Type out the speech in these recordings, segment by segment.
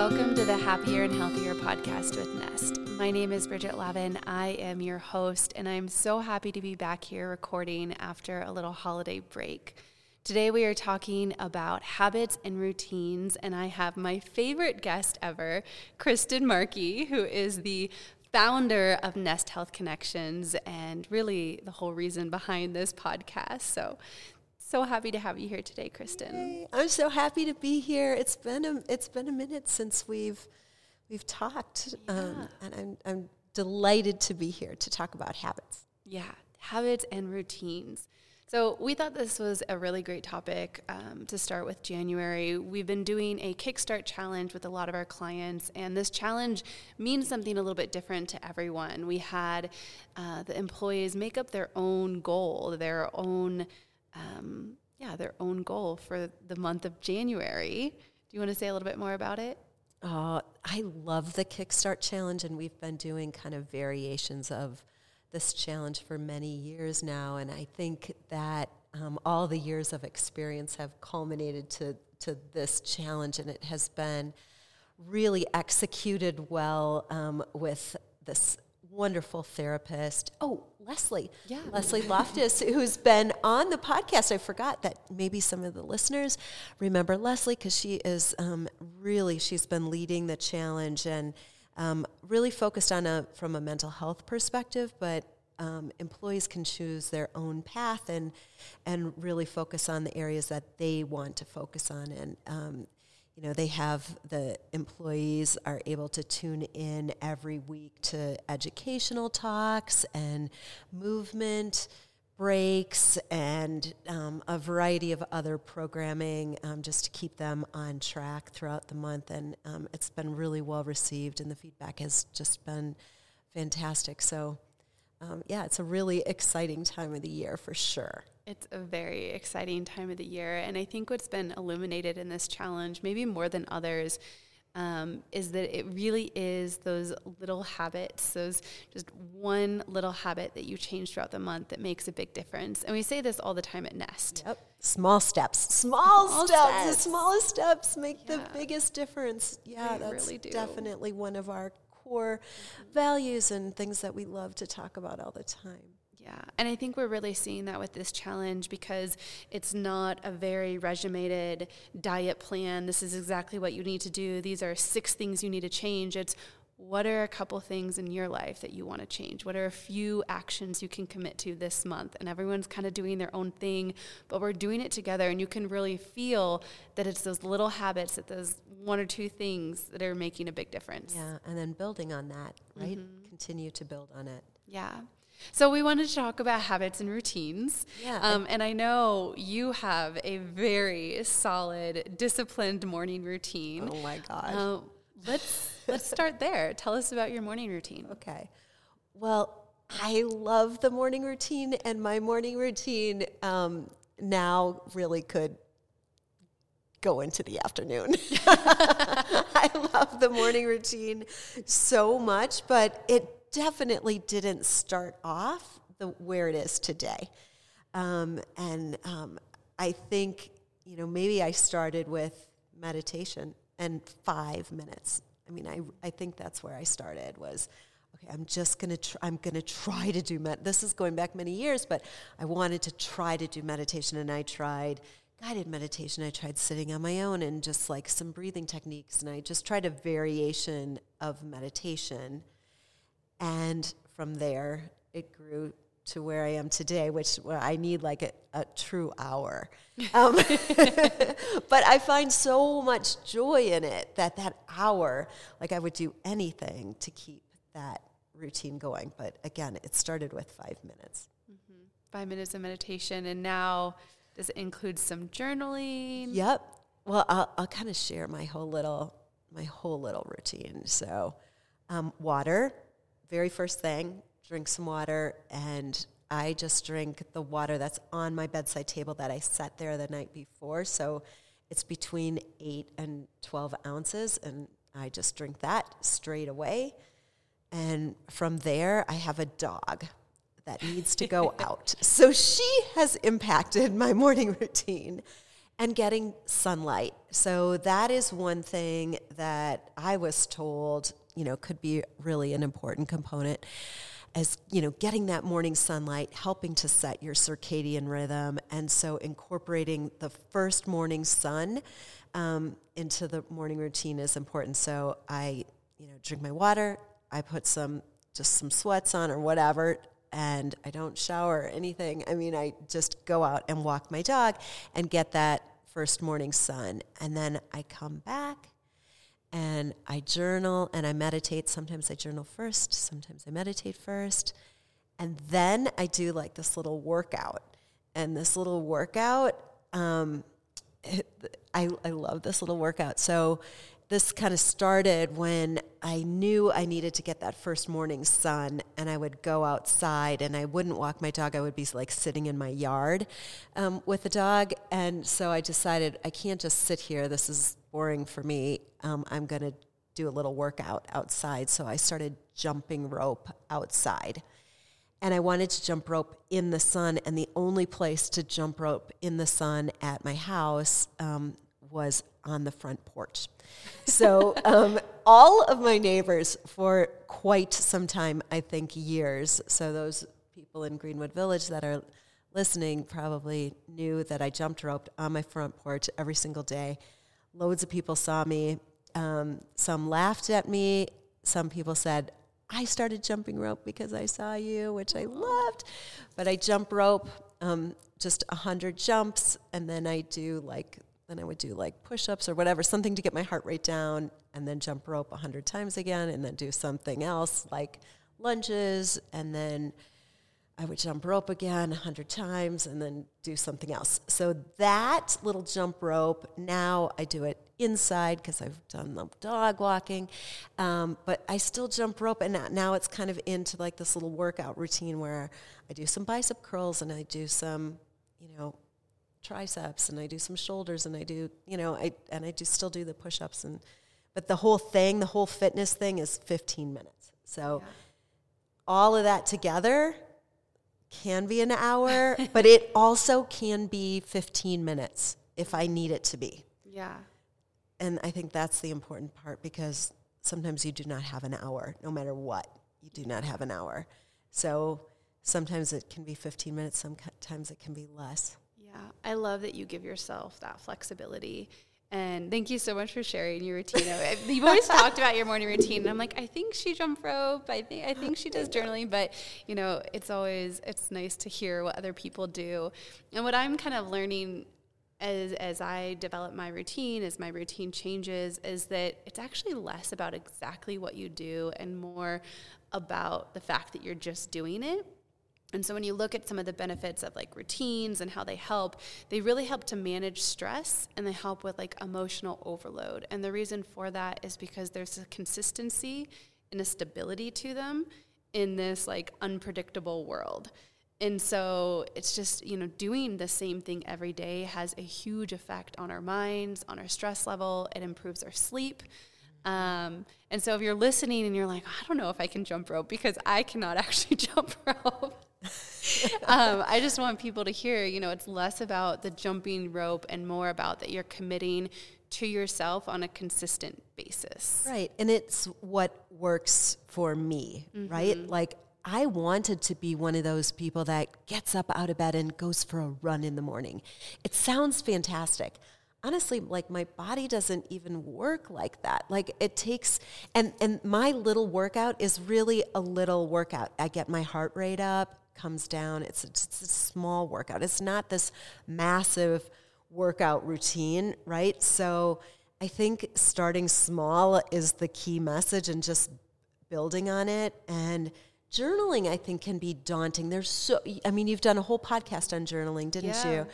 Welcome to the Happier and Healthier podcast with Nest. My name is Bridget Lavin. I am your host, and I'm so happy to be back here recording after a little holiday break. Today, we are talking about habits and routines, and I have my favorite guest ever, Kristin Markey, who is the founder of Nest Health Connections and really the whole reason behind this podcast. So, so happy to have you here today, Kristin. Yay. I'm so happy to be here. It's been a it's been a minute since we've we've talked, yeah. um, and I'm I'm delighted to be here to talk about habits. Yeah, habits and routines. So, we thought this was a really great topic um, to start with January. We've been doing a Kickstart challenge with a lot of our clients, and this challenge means something a little bit different to everyone. We had uh, the employees make up their own goal, their own, um, yeah, their own goal for the month of January. Do you want to say a little bit more about it? Oh, I love the Kickstart challenge, and we've been doing kind of variations of this challenge for many years now, and I think that um, all the years of experience have culminated to to this challenge, and it has been really executed well um, with this wonderful therapist. Oh, Leslie. Yeah. Leslie Loftus, who's been on the podcast. I forgot that maybe some of the listeners remember Leslie because she is um, really, she's been leading the challenge and um, really focused on a from a mental health perspective, but um, employees can choose their own path and and really focus on the areas that they want to focus on. And um, you know, they have the employees are able to tune in every week to educational talks and movement breaks and um, a variety of other programming um, just to keep them on track throughout the month. And um, it's been really well received, and the feedback has just been fantastic. So, um, yeah, it's a really exciting time of the year for sure. It's a very exciting time of the year. And I think what's been illuminated in this challenge, maybe more than others, um, is that it really is those little habits, those just one little habit that you change throughout the month that makes a big difference. And we say this all the time at Nest. Yep. Small steps. Small, Small steps. steps. The smallest steps make Yeah. the biggest difference. Yeah, They that's really do. definitely one of our core mm-hmm. values and things that we love to talk about all the time. Yeah, and I think we're really seeing that with this challenge because it's not a very regimented diet plan. This is exactly what you need to do. These are six things you need to change. It's what are a couple things in your life that you want to change? What are a few actions you can commit to this month? And everyone's kind of doing their own thing, but we're doing it together, and you can really feel that it's those little habits, that those one or two things that are making a big difference. Yeah, and then building on that, right? Mm-hmm. Continue to build on it. Yeah. So we wanted to talk about habits and routines. Yeah. Um, and I know you have a very solid, disciplined morning routine. Oh my gosh. Uh, let's let's start there. Tell us about your morning routine. Okay. Well, I love the morning routine, and my morning routine um, now really could go into the afternoon. I love the morning routine so much, but it definitely didn't start off the where it is today. Um, and um, I think you know maybe I started with meditation and five minutes. I mean, I I think that's where I started was. Okay, I'm just gonna. Tr- I'm gonna try to do med. This is going back many years, but I wanted to try to do meditation, and I tried guided meditation. I tried sitting on my own and just like some breathing techniques, and I just tried a variation of meditation. And from there, it grew to where I am today, which where I need like a, a true hour. Um, but I find so much joy in it that that hour, like I would do anything to keep that routine going. But again, it started with five minutes. Five minutes of meditation, and now does it include some journaling? Yep. Well, I'll, I'll kind of share my whole little my whole little routine. So, um, water, very first thing, drink some water, and I just drink the water that's on my bedside table that I set there the night before. So, it's between eight and twelve ounces, and I just drink that straight away. And from there, I have a dog that needs to go out. So she has impacted my morning routine. and getting sunlight. So that is one thing that I was told, you know, could be really an important component as you know getting that morning sunlight helping to set your circadian rhythm and so incorporating the first morning sun um, into the morning routine is important so i you know drink my water i put some just some sweats on or whatever and i don't shower or anything i mean i just go out and walk my dog and get that first morning sun and then i come back and I journal and I meditate. Sometimes I journal first, sometimes I meditate first. And then I do like this little workout. And this little workout, um, it, I, I love this little workout. So this kind of started when I knew I needed to get that first morning sun, and I would go outside and I wouldn't walk my dog. I would be like sitting in my yard um, with the dog. And so I decided I can't just sit here. This is boring for me. Um, I'm going to do a little workout outside. So I started jumping rope outside. And I wanted to jump rope in the sun, and the only place to jump rope in the sun at my house um, was on the front porch. So, um, all of my neighbors for quite some time, I think years, so those people in Greenwood Village that are listening probably knew that I jumped roped on my front porch every single day. Loads of people saw me. Um, some laughed at me. Some people said, I started jumping rope because I saw you, which I loved. But I jump rope um, just 100 jumps, and then I do like, then I would do like push ups or whatever, something to get my heart rate down, and then jump rope 100 times again, and then do something else like lunges, and then I would jump rope again 100 times and then do something else. So that little jump rope, now I do it inside because I've done the dog walking, um, but I still jump rope, and now it's kind of into like this little workout routine where I do some bicep curls and I do some, you know, triceps and I do some shoulders and I do, you know, I and I do still do the push-ups and but the whole thing, the whole fitness thing is 15 minutes. So yeah. all of that together can be an hour, but it also can be 15 minutes if I need it to be. Yeah. And I think that's the important part because sometimes you do not have an hour, no matter what. You do not have an hour. So sometimes it can be 15 minutes, sometimes it can be less. Yeah. I love that you give yourself that flexibility and thank you so much for sharing your routine. You've always talked about your morning routine, and I'm like, I think she jump rope. I think I think she does journaling, but you know, it's always it's nice to hear what other people do. And what I'm kind of learning as as I develop my routine, as my routine changes, is that it's actually less about exactly what you do and more about the fact that you're just doing it and so when you look at some of the benefits of like routines and how they help, they really help to manage stress and they help with like emotional overload. And the reason for that is because there's a consistency and a stability to them in this like unpredictable world. And so it's just, you know, doing the same thing every day has a huge effect on our minds, on our stress level. It improves our sleep. Um, and so if you're listening and you're like, I don't know if I can jump rope because I cannot actually jump rope. Um, I just want people to hear, you know, it's less about the jumping rope and more about that you're committing to yourself on a consistent basis. Right. And it's what works for me, mm-hmm. right? Like, I wanted to be one of those people that gets up out of bed and goes for a run in the morning. It sounds fantastic honestly like my body doesn't even work like that like it takes and and my little workout is really a little workout i get my heart rate up comes down. It's, it's a small workout. It's not this massive workout routine, right? So I think starting small is the key message and just building on it. And journaling, I think, can be daunting. There's so, I mean, you've done a whole podcast on journaling, didn't yeah. you?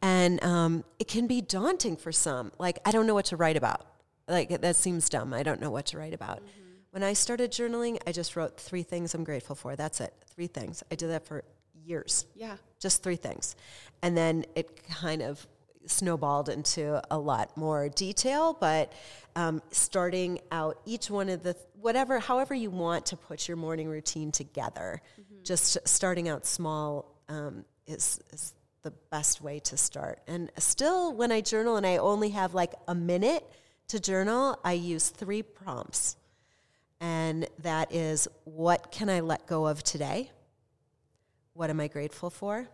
And um, it can be daunting for some. Like, I don't know what to write about. Like, that seems dumb. I don't know what to write about. Mm-hmm. When I started journaling, I just wrote three things I'm grateful for. That's it. Three things. I did that for years. Yeah. Just three things. And then it kind of snowballed into a lot more detail, but um, starting out each one of the, whatever, however you want to put your morning routine together, mm-hmm. just starting out small um, is, is the best way to start. And still, when I journal and I only have like a minute to journal, I use three prompts. And that is what can I let go of today? What am I grateful for?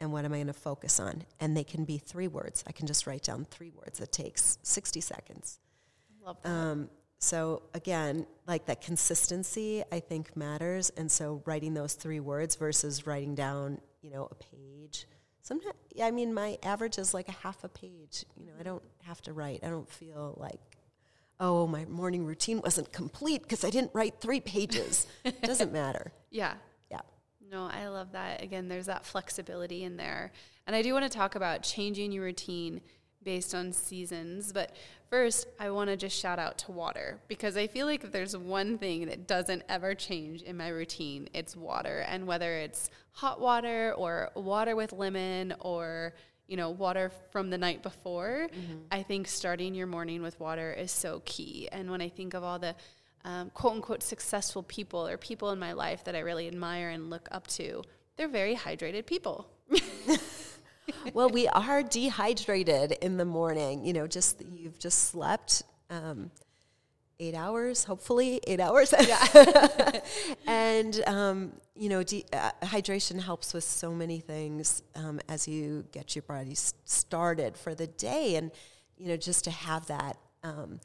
And what am I going to focus on? And they can be three words. I can just write down three words. It takes 60 seconds. Love that. Um, so again, like that consistency, I think matters. And so writing those three words versus writing down, you know, a page. Sometimes, I mean, my average is like a half a page. You know, I don't have to write. I don't feel like, oh, my morning routine wasn't complete because I didn't write three pages. it doesn't matter. yeah. Yeah. No, I love that. Again, there's that flexibility in there. And I do want to talk about changing your routine based on seasons. But first, I want to just shout out to water because I feel like if there's one thing that doesn't ever change in my routine, it's water. And whether it's hot water or water with lemon or you know, water from the night before, mm-hmm. I think starting your morning with water is so key. And when I think of all the um, quote unquote successful people or people in my life that I really admire and look up to, they're very hydrated people. well, we are dehydrated in the morning. You know, just you've just slept um, eight hours, hopefully eight hours. Yeah. and um, you know, de- uh, hydration helps with so many things um, as you get your body started for the day, and you know, just to have that. Um,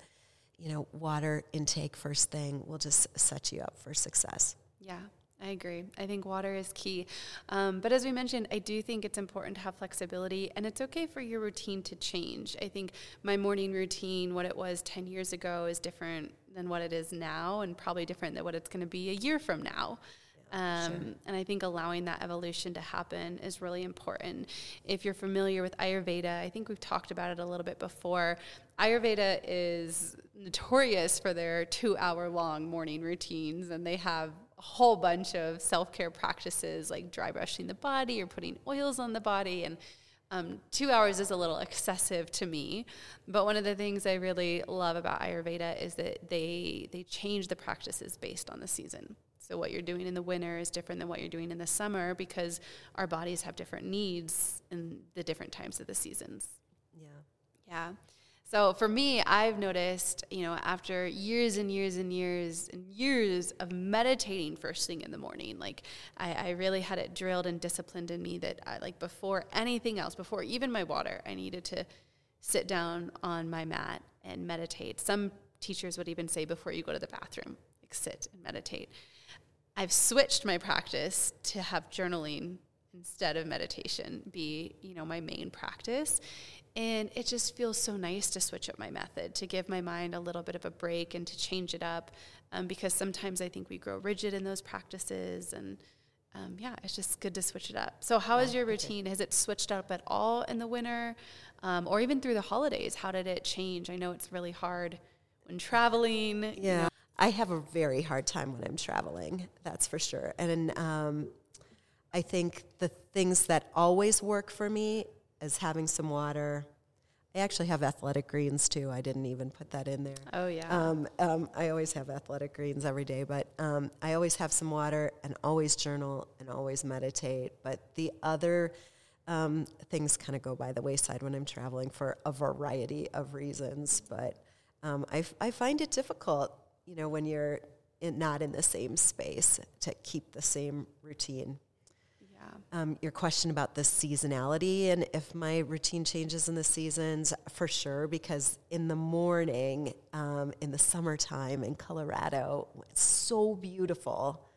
you know, water intake first thing will just set you up for success. Yeah. I agree. I think water is key. Um, but as we mentioned, I do think it's important to have flexibility, and it's okay for your routine to change. I think my morning routine, what it was 10 years ago, is different than what it is now, and probably different than what it's going to be a year from now. Um, sure. And I think allowing that evolution to happen is really important. If you're familiar with Ayurveda, I think we've talked about it a little bit before. Ayurveda is notorious for their two hour long morning routines, and they have a whole bunch of self care practices like dry brushing the body or putting oils on the body. And um, two hours is a little excessive to me. But one of the things I really love about Ayurveda is that they, they change the practices based on the season. So what you're doing in the winter is different than what you're doing in the summer because our bodies have different needs in the different times of the seasons. Yeah. Yeah. So for me, I've noticed, you know, after years and years and years and years of meditating first thing in the morning, like I, I really had it drilled and disciplined in me that I like before anything else, before even my water, I needed to sit down on my mat and meditate. Some teachers would even say before you go to the bathroom, like sit and meditate. I've switched my practice to have journaling instead of meditation be, you know, my main practice and it just feels so nice to switch up my method, to give my mind a little bit of a break and to change it up. Um, because sometimes I think we grow rigid in those practices. And um, yeah, it's just good to switch it up. So, how how is your routine? Has it switched up at all in the winter um, or even through the holidays? How did it change? I know it's really hard when traveling. Yeah. You know. I have a very hard time when I'm traveling, that's for sure. And um, I think the things that always work for me is having some water. I actually have athletic greens too. I didn't even put that in there. Oh yeah. Um, um, I always have athletic greens every day, but um, I always have some water and always journal and always meditate. But the other um, things kind of go by the wayside when I'm traveling for a variety of reasons. But um, I, f- I find it difficult, you know, when you're in, not in the same space to keep the same routine um, your question about the seasonality and if my routine changes in the seasons, for sure, because in the morning, um, in the summertime in Colorado, it's so beautiful.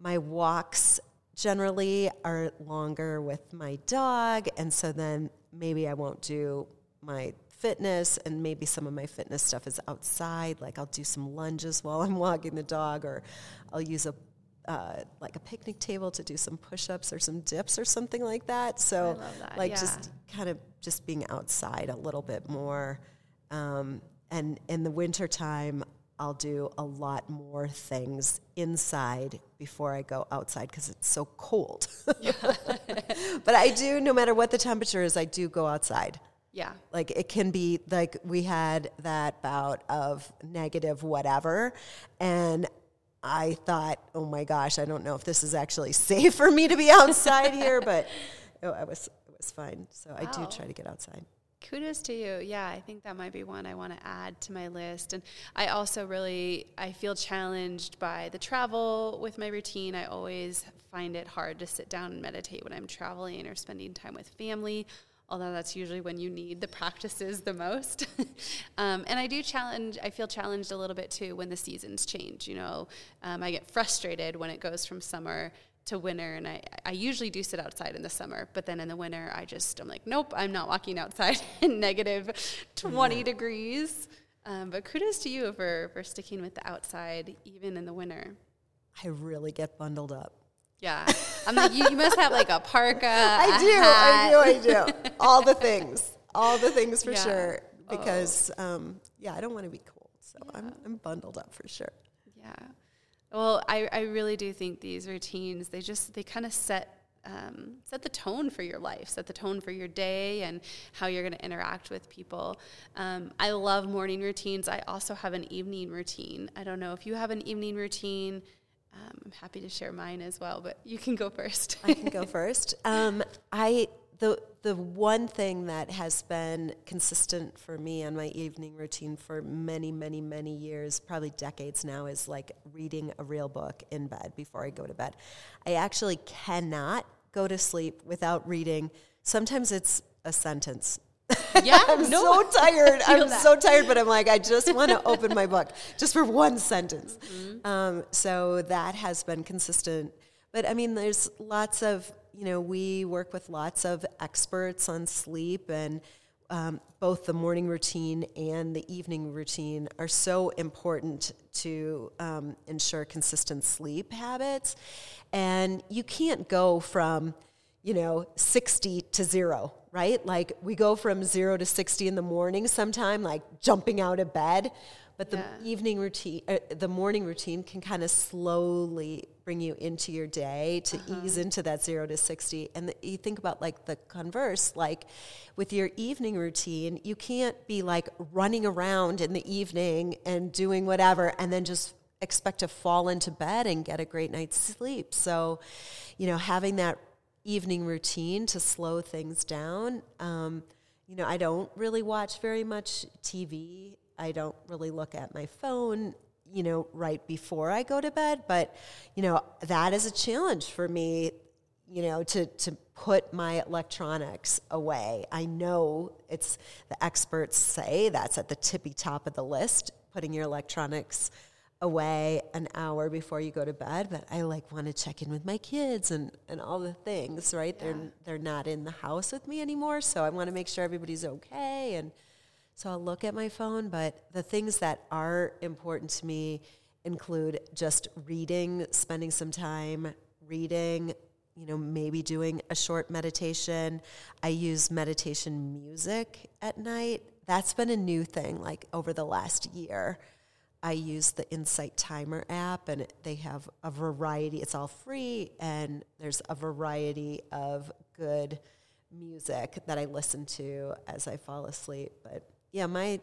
My walks generally are longer with my dog, and so then maybe I won't do my fitness and maybe some of my fitness stuff is outside like i'll do some lunges while i'm walking the dog or i'll use a uh, like a picnic table to do some push-ups or some dips or something like that. So, that. like yeah. just kind of just being outside a little bit more. Um, and in the wintertime, I'll do a lot more things inside before I go outside because it's so cold. but I do, no matter what the temperature is, I do go outside. Yeah. Like it can be like we had that bout of negative whatever, and I thought, oh my gosh, I don't know if this is actually safe for me to be outside here, but oh, I was it was fine. So I do try to get outside. Kudos to you. Yeah, I think that might be one I want to add to my list. And I also really I feel challenged by the travel with my routine. I always find it hard to sit down and meditate when I'm traveling or spending time with family. Although that's usually when you need the practices the most. um, and I do challenge, I feel challenged a little bit too when the seasons change. You know, um, I get frustrated when it goes from summer to winter and I, I usually do sit outside in the summer but then in the winter i just i'm like nope i'm not walking outside in negative 20 degrees um, but kudos to you for, for sticking with the outside even in the winter I really get bundled up. Yeah i'm like you, you must have like a parka I a do, hat. I do, I do. All the things, all the things for Yeah. sure. Because um, yeah, I don't want to be cold, so I'm I'm bundled up for sure. Yeah. Well, I, I really do think these routines, they just, they kind of set, um, set the tone for your life, set the tone for your day and how you're going to interact with people. Um, I love morning routines. I also have an evening routine. I don't know if you have an evening routine. Um, I'm happy to share mine as well, but you can go first. I can go first. Um, I the the one thing that has been consistent for me on my evening routine for many, many, many years, probably decades now, is like reading a real book in bed before I go to bed. I actually cannot go to sleep without reading. Sometimes it's a sentence. yeah, I'm no, so tired. I'm that. so tired, but I'm like, I just want to open my book just for one sentence. Um, so that has been consistent. But I mean, there's lots of, you know, we work with lots of experts on sleep, and um, both the morning routine and the evening routine are so important to um, ensure consistent sleep habits. And you can't go from, you know, 60 to zero, right? Like we go from zero to 60 in the morning sometime, like jumping out of bed. But the Yeah. evening routine, uh, the morning routine can kind of slowly bring you into your day to ease into that zero to 60. And the, you think about like the converse, like with your evening routine, you can't be like running around in the evening and doing whatever and then just expect to fall into bed and get a great night's sleep. So, you know, having that evening routine to slow things down. Um, you know, I don't really watch very much TV. I don't really look at my phone, you know, right before I go to bed. But, you know, that is a challenge for me, you know, to, to put my electronics away. I know it's the experts say that's at the tippy top of the list, putting your electronics away an hour before you go to bed but i like want to check in with my kids and, and all the things right? They're they're not in the house with me anymore so i want to make sure everybody's okay and so i'll look at my phone but the things that are important to me include just reading spending some time reading you know maybe doing a short meditation. I use meditation music at night. That's been a new thing like over the last year I use the Insight Timer app, and they have a variety. It's all free, and there's a variety of good music that I listen to as I fall asleep. But yeah, my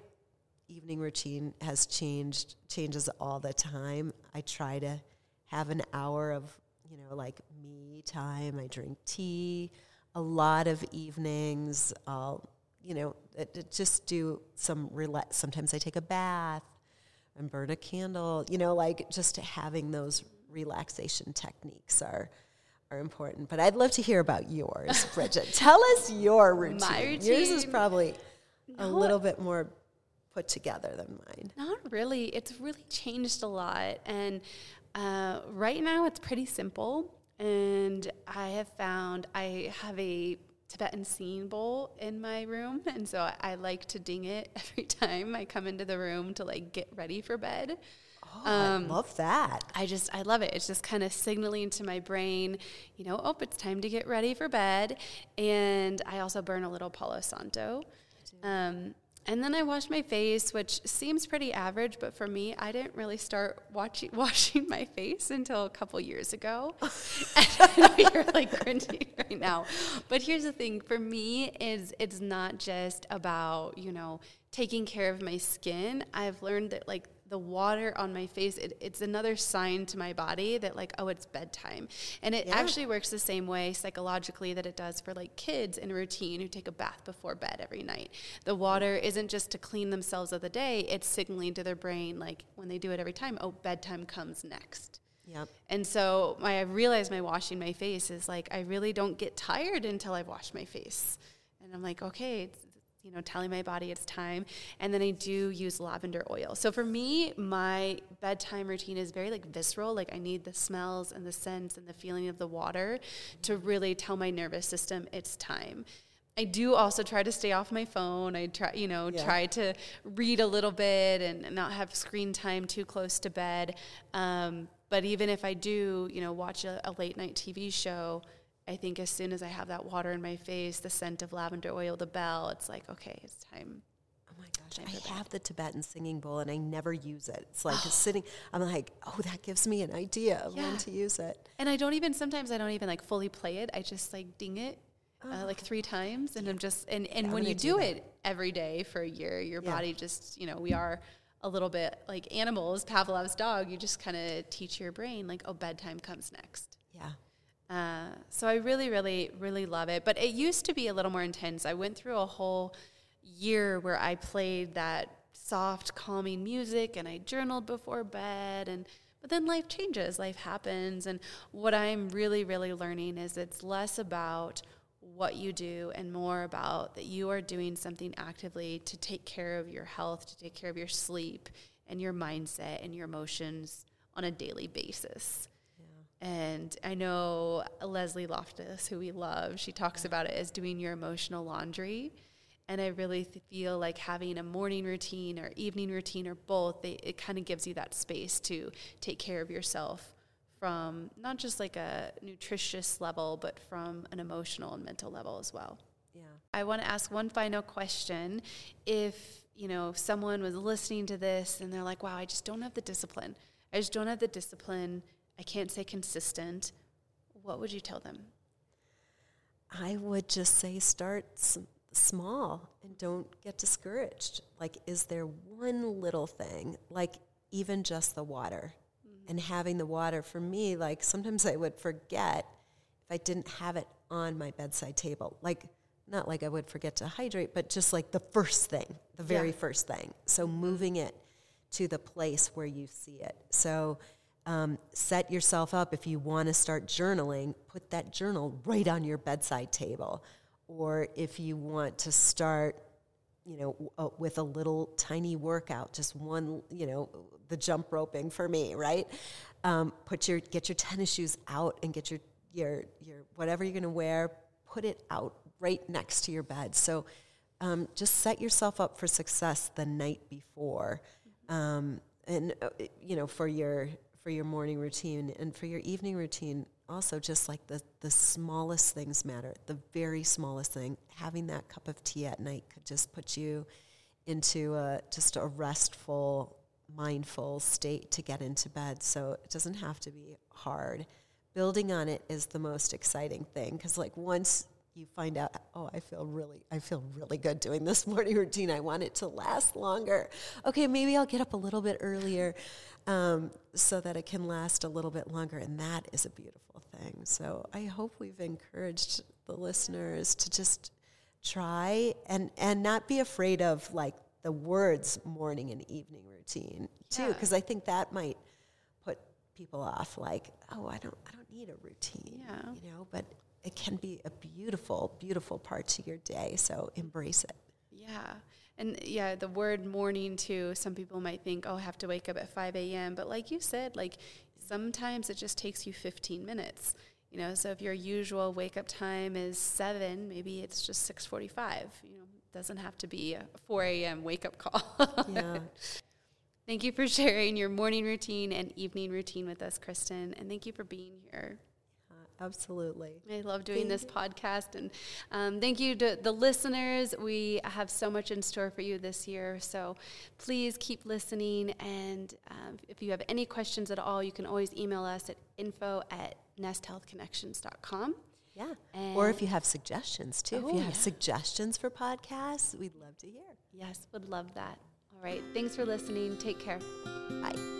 evening routine has changed, changes all the time. I try to have an hour of, you know, like me time. I drink tea a lot of evenings. I'll, you know, just do some relax. Sometimes I take a bath and burn a candle. You know, like just having those relaxation techniques are are important. But I'd love to hear about yours, Bridget. Tell us your routine. My Yours is routine? probably a little bit more put together than mine. Not really. It's really changed a lot. And uh, right now it's pretty simple. And I have found I have a Tibetan singing bowl in my room. And so I, I like to ding it every time I come into the room to like get ready for bed. Oh, I love that. I just I love it. It's just kind of signaling to my brain, you know, oh, it's time to get ready for bed. And I also burn a little Palo Santo. Um, and then I wash my face, which seems pretty average, but for me, I didn't really start watching, washing my face until a couple years ago. and I know you're like cringing right now, but here's the thing: for me, is it's not just about you know taking care of my skin. I've learned that like the water on my face, it, it's another sign to my body that like, oh, it's bedtime. And it Yeah. actually works the same way psychologically that it does for like kids in routine who take a bath before bed every night. The water isn't just to clean themselves of the day; it's signaling to their brain like when they do it every time, oh, bedtime comes next. Yep. And so my, I realized my washing my face is like I really don't get tired until I've washed my face, and I'm like, okay, it's, you know, telling my body it's time. And then I do use lavender oil. So for me, my bedtime routine is very like visceral. Like I need the smells and the scents and the feeling of the water to really tell my nervous system it's time. I do also try to stay off my phone. I try, you know, Yeah. try to read a little bit and not have screen time too close to bed. Um, but even if I do, you know, watch a, a late night TV show, I think as soon as I have that water in my face, the scent of lavender oil, the bell, it's like, okay, it's time. Oh my gosh, I bed. have the Tibetan singing bowl and I never use it. It's like sitting, I'm like, oh, that gives me an idea of Yeah. when to use it. And I don't even, sometimes I don't even like fully play it. I just like ding it. Uh, like three times, and I'm just and, and I'm when you do do it every day for a year, your Yeah. body just you know we are a little bit like animals. Pavlov's dog. You just kind of teach your brain like, oh, bedtime comes next. Uh, so I really, really, really love it. But it used to be a little more intense. I went through a whole year where I played that soft, calming music and I journaled before bed and but then life changes, life happens, and what I'm really, really learning is it's less about what you do and more about that you are doing something actively to take care of your health, to take care of your sleep and your mindset and your emotions on a daily basis. And I know Leslie Loftus, who we love, she talks about it as doing your emotional laundry. And I really th- feel like having a morning routine or evening routine or both, they, it kind of gives you that space to take care of yourself from not just like a nutritious level, but from an emotional and mental level as well. Yeah. I want to ask one final question. If, you know, someone was listening to this and they're like, wow, I just don't have the discipline. I just don't have the discipline. I can't say consistent. What would you tell them? I would just say start s- small and don't get discouraged. Like, is there one little thing, like even just the water? Mm-hmm. And having the water for me, like sometimes I would forget if I didn't have it on my bedside table. Like, not like I would forget to hydrate, but just like the first thing, the very Yeah. first thing. So mm-hmm. moving it to the place where you see it. So um, set yourself up if you want to start journaling, put that journal right on your bedside table. Or if you want to start, you know, uh, with a little tiny workout, just one, you know, the jump roping for me, right? Um, put your get your tennis shoes out and get your your your whatever you're going to wear, put it out right next to your bed. So um, just set yourself up for success the night before, um, and uh, you know for your for your morning routine and for your evening routine. Also, just like the the smallest things matter. The very smallest thing, having that cup of tea at night could just put you into a, just a restful, mindful state to get into bed. So it doesn't have to be hard. Building on it is the most exciting thing because, like, once you find out, oh, I feel really, I feel really good doing this morning routine. I want it to last longer. Okay, maybe I'll get up a little bit earlier um, so that it can last a little bit longer, and that is a beautiful thing. So I hope we've encouraged the listeners to just try and and not be afraid of like the words morning and evening routine too Yeah. because i think that might put people off like oh i don't i don't need a routine Yeah. you know but it can be a beautiful beautiful part to your day so embrace it Yeah. And yeah, the word morning too, some people might think, oh, I have to wake up at 5 a.m. But like you said, like sometimes it just takes you 15 minutes. You know, so if your usual wake up time is 7, maybe it's just 6:45. You know, it doesn't have to be a 4 a.m. wake up call. yeah thank you for sharing your morning routine and evening routine with us, Kristin. And thank you for being here. Absolutely I love doing this podcast. And um, thank you to the listeners. We have so much in store for you this year. So please keep listening. And um, if you have any questions at all, you can always email us at info at nesthealthconnections.com. yeah or if you have suggestions too Oh, if you have yeah. suggestions for podcasts we'd love to hear Yes, would love that. All right. Thanks for listening. Take care. Bye.